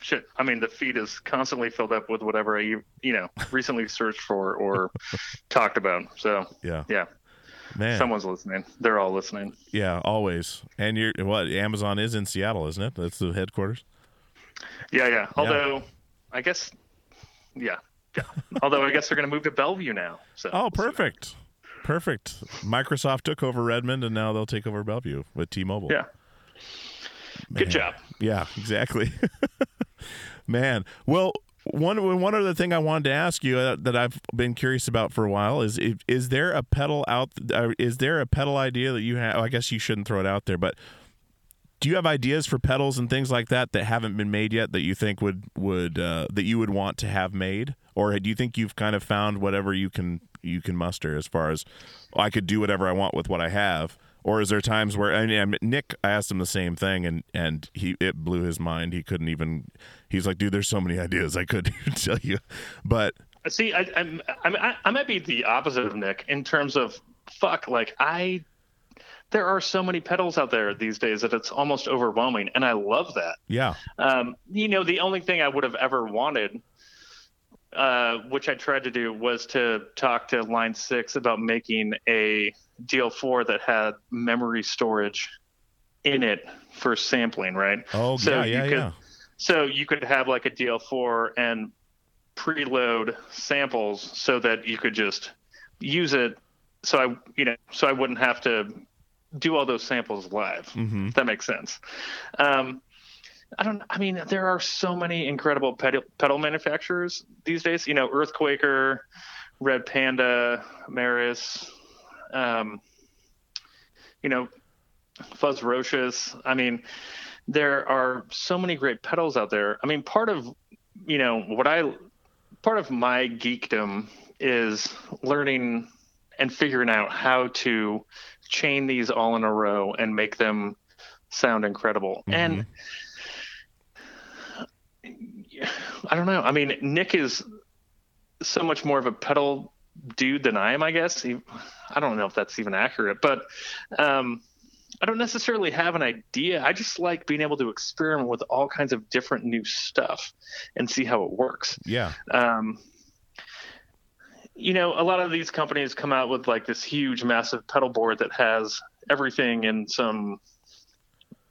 Shit. I mean, the feed is constantly filled up with whatever I, you know, recently searched for or talked about. So, Yeah. yeah, Man. someone's listening. They're all listening. Yeah, always. And you're what Amazon is in Seattle, isn't it? That's the headquarters. Yeah, yeah. Although, I guess, yeah, yeah. Although I guess they're going to move to Bellevue now. So. Oh, we'll see. perfect. Perfect. Microsoft took over Redmond and now they'll take over Bellevue with T-Mobile. Yeah. Good job. Yeah, exactly. Man, well, one one other thing I wanted to ask you uh, that I've been curious about for a while is is there a pedal out? Uh, is there a pedal idea that you have? I guess you shouldn't throw it out there, but do you have ideas for pedals and things like that that haven't been made yet that you think would would uh, that you would want to have made, or do you think you've kind of found whatever you can you can muster as far as I could do whatever I want with what I have? Or is there times where I mean, Nick? I asked him the same thing, and and he it blew his mind. He couldn't even. He's like, dude, there's so many ideas I couldn't even tell you. But See, I, I'm, I'm, I, I might be the opposite of Nick in terms of fuck. Like I, there are so many pedals out there these days that it's almost overwhelming, and I love that. yeah, Um, you know, the only thing I would have ever wanted, uh, which I tried to do, was to talk to Line Six about making a DL4 that had memory storage in it for sampling, right? oh So yeah, you yeah, could- yeah. So you could have like a DL4 and preload samples so that you could just use it. So I, you know, so I wouldn't have to do all those samples live. hmm If that makes sense. Um, I don't. I mean, there are so many incredible pedal, pedal manufacturers these days. You know, Earthquaker, Red Panda, Meris. Um, you know, Fuzzrocious. I mean, there are so many great pedals out there. I mean, part of you know what I part of my geekdom is learning and figuring out how to chain these all in a row and make them sound incredible. And I don't know. I mean, Nick is so much more of a pedal dude than I am, I guess. He, I don't know if that's even accurate, but um, I don't necessarily have an idea. I just like being able to experiment with all kinds of different new stuff and see how it works yeah, um, you know, a lot of these companies come out with like this huge, massive pedal board that has everything in some,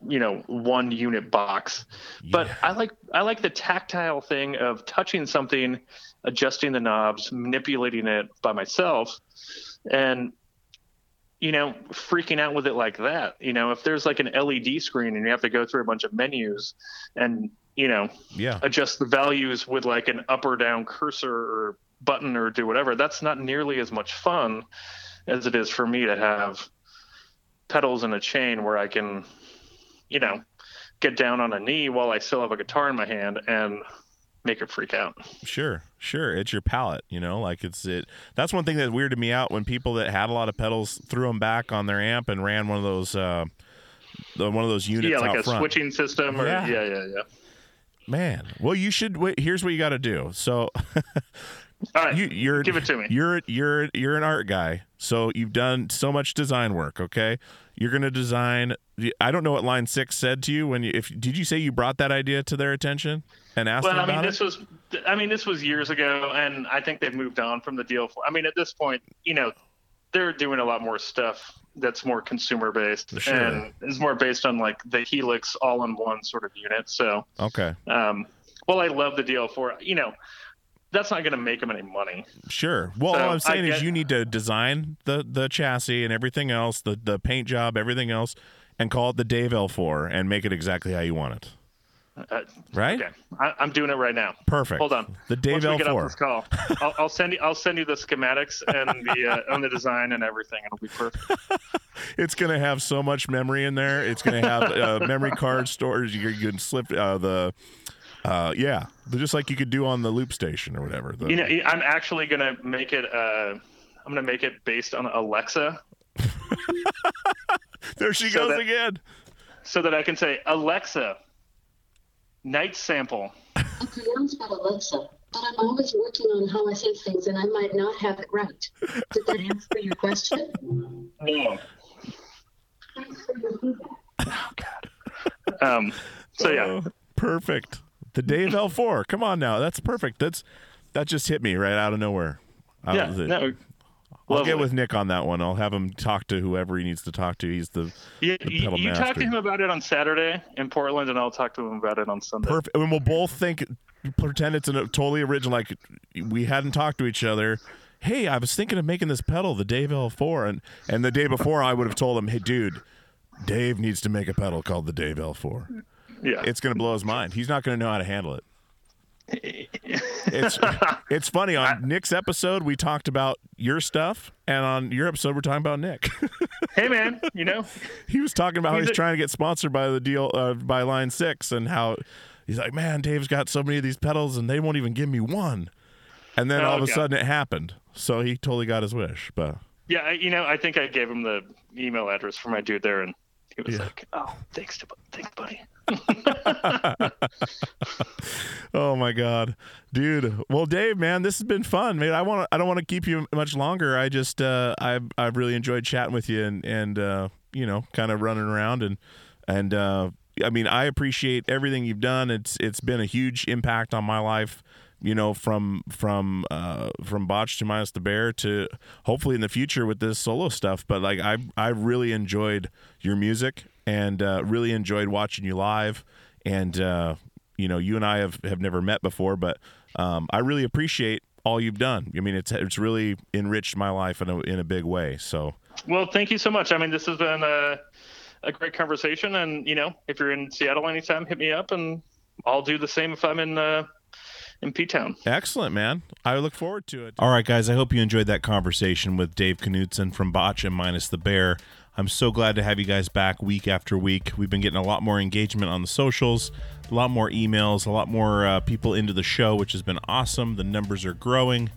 you know, one unit box. But I like I like the tactile thing of touching something, adjusting the knobs, manipulating it by myself, and you know, freaking out with it like that. You know, if there's like an LED screen and you have to go through a bunch of menus and you know yeah, adjust the values with like an up or down cursor or button or do whatever, that's not nearly as much fun as it is for me to have pedals in a chain where I can, you know, get down on a knee while I still have a guitar in my hand and make it freak out. Sure, sure. It's your palette, you know. Like it's it. That's one thing that weirded me out when people that had a lot of pedals threw them back on their amp and ran one of those, uh, the, one of those units yeah, like a front. switching system or Yeah. yeah, yeah, yeah. Man, well, you should. Wait, here's what you got to do. So, All right, you, you're give it to me. You're you're you're an art guy, so you've done so much design work. Okay, you're gonna design. I don't know what line six said to you when you. If did you say you brought that idea to their attention and asked well, them I mean, this it? was, I mean, this was years ago, and I think they've moved on from the deal. For, I mean, at this point, you know, they're doing a lot more stuff that's more consumer based Sure. and is more based on like the Helix all-in-one sort of unit. So, Okay, um, well, I love the DL4 you know, that's not going to make them any money. sure. Well, So, all I'm saying is you need to design the the chassis and everything else, the the paint job, everything else, and call it the Dave L4 and make it exactly how you want it. Uh, Right? okay, I, I'm doing it right now. Perfect. Hold on. The Dave Once we get off L4. this call, I'll, I'll send you. I'll send you the schematics and the uh, and the design and everything. It'll be perfect. It's gonna have so much memory in there. It's gonna have uh, memory card storage. You, you can slip uh, the, uh, yeah, just like you could do on the loop station or whatever. The- You know, I'm actually gonna make it. Uh, I'm gonna make it based on Alexa, there she so goes that- again. so that I can say Alexa, night sample. I pronounce that Alexa, but I'm always working on how I say things and I might not have it right. Did that answer your question? No. Thanks for your feedback. Um. So yeah. Oh, perfect. The Dave L4. Come on now, that's perfect. That's that just hit me right out of nowhere. I Yeah. was- No. I'll lovely. get with Nick on that one. I'll have him talk to whoever he needs to talk to. He's the You, the you talk to him about it on Saturday in Portland, and I'll talk to him about it on Sunday. perfect. And we'll both think, pretend it's a totally original. Like we hadn't talked to each other. Hey, I was thinking of making this pedal, the Dave L4, and and the day before I would have told him, hey, dude, Dave needs to make a pedal called the Dave L4. Yeah. It's gonna blow his mind. He's not gonna know how to handle it. It's it's funny on Nick's episode we talked about your stuff, and on your episode we're talking about Nick. hey man, you know, he was talking about how He's he's a- trying to get sponsored by the deal uh, by Line Six, and how he's like, man, Dave's got so many of these pedals, and they won't even give me one. And then all of a Okay. sudden it happened, so he totally got his wish. But yeah, I- you know, I think I gave him the email address for my dude there, and he was Yeah. like, "Oh, thanks, to, thanks, buddy." oh my god, dude. Well, Dave, man, this has been fun, man. I want I don't want to keep you much longer. I just uh, I've I've really enjoyed chatting with you and and uh, you know kind of running around and and uh, I mean I appreciate everything you've done. It's it's been a huge impact on my life. You know, from from uh, from botch to minus the bear to hopefully in the future with this solo stuff. But like I I really enjoyed your music and uh, really enjoyed watching you live. And uh, you know, you and I have, have never met before, but um, I really appreciate all you've done. I mean, it's it's really enriched my life in a in a big way. So Well, thank you so much. I mean, this has been a, a great conversation, and you know, if you're in Seattle anytime, hit me up, and I'll do the same if I'm in uh, in P Town. Excellent, man. I look forward to it. All right, guys. I hope you enjoyed that conversation with Dave Knudson from Botch and Minus the Bear. I'm so glad to have you guys back week after week. We've been getting a lot more engagement on the socials, a lot more emails, a lot more uh, people into the show, which has been awesome. The numbers are growing,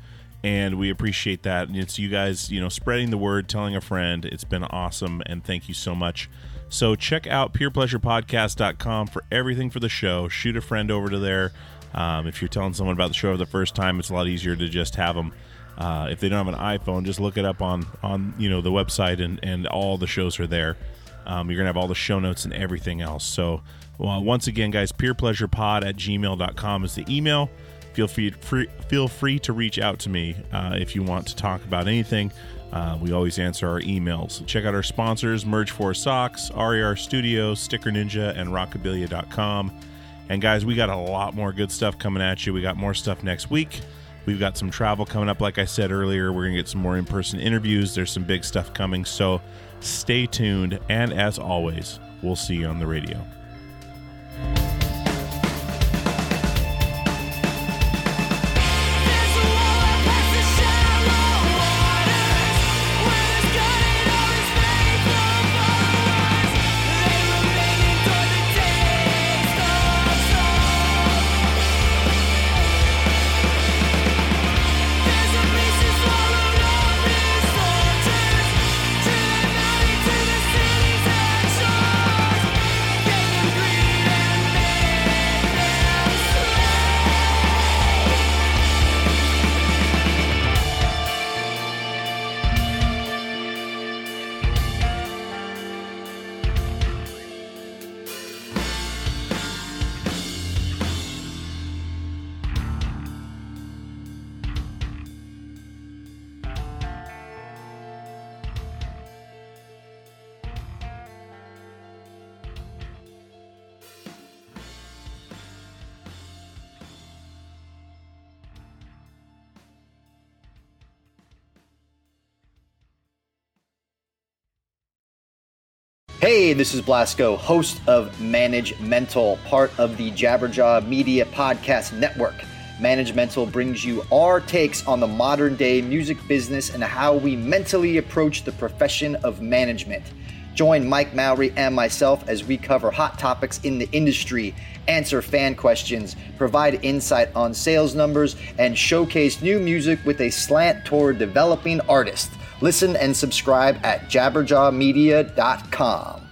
and we appreciate that. And it's you guys, you know, spreading the word, telling a friend. It's been awesome, and thank you so much. So check out peerpleasurepodcast.com for everything for the show. Shoot a friend over to there. Um, if you're telling someone about the show for the first time, it's a lot easier to just have them. Uh, if they don't have an iPhone, just look it up on on you know the website, and and all the shows are there. Um, you're gonna have all the show notes and everything else. So, well, once again, guys, peerpleasurepod at gmail.com is the email. Feel free, free feel free to reach out to me uh, if you want to talk about anything. Uh, we always answer our emails. Check out our sponsors: Merge for Socks, RER Studios, Sticker Ninja, and Rockabilia.com. And guys, we got a lot more good stuff coming at you. We got more stuff next week. We've got some travel coming up, like I said earlier. We're going to get some more in person interviews. There's some big stuff coming. So stay tuned. And as always, we'll see you on the radio. Hey, this is Blasko, host of Manage Mental, part of the Jabberjaw Media Podcast Network. Manage Mental brings you our takes on the modern day music business and how we mentally approach the profession of management. Join Mike Mowery and myself as we cover hot topics in the industry, answer fan questions, provide insight on sales numbers, and showcase new music with a slant toward developing artists. Listen and subscribe at jabberjawmedia.com.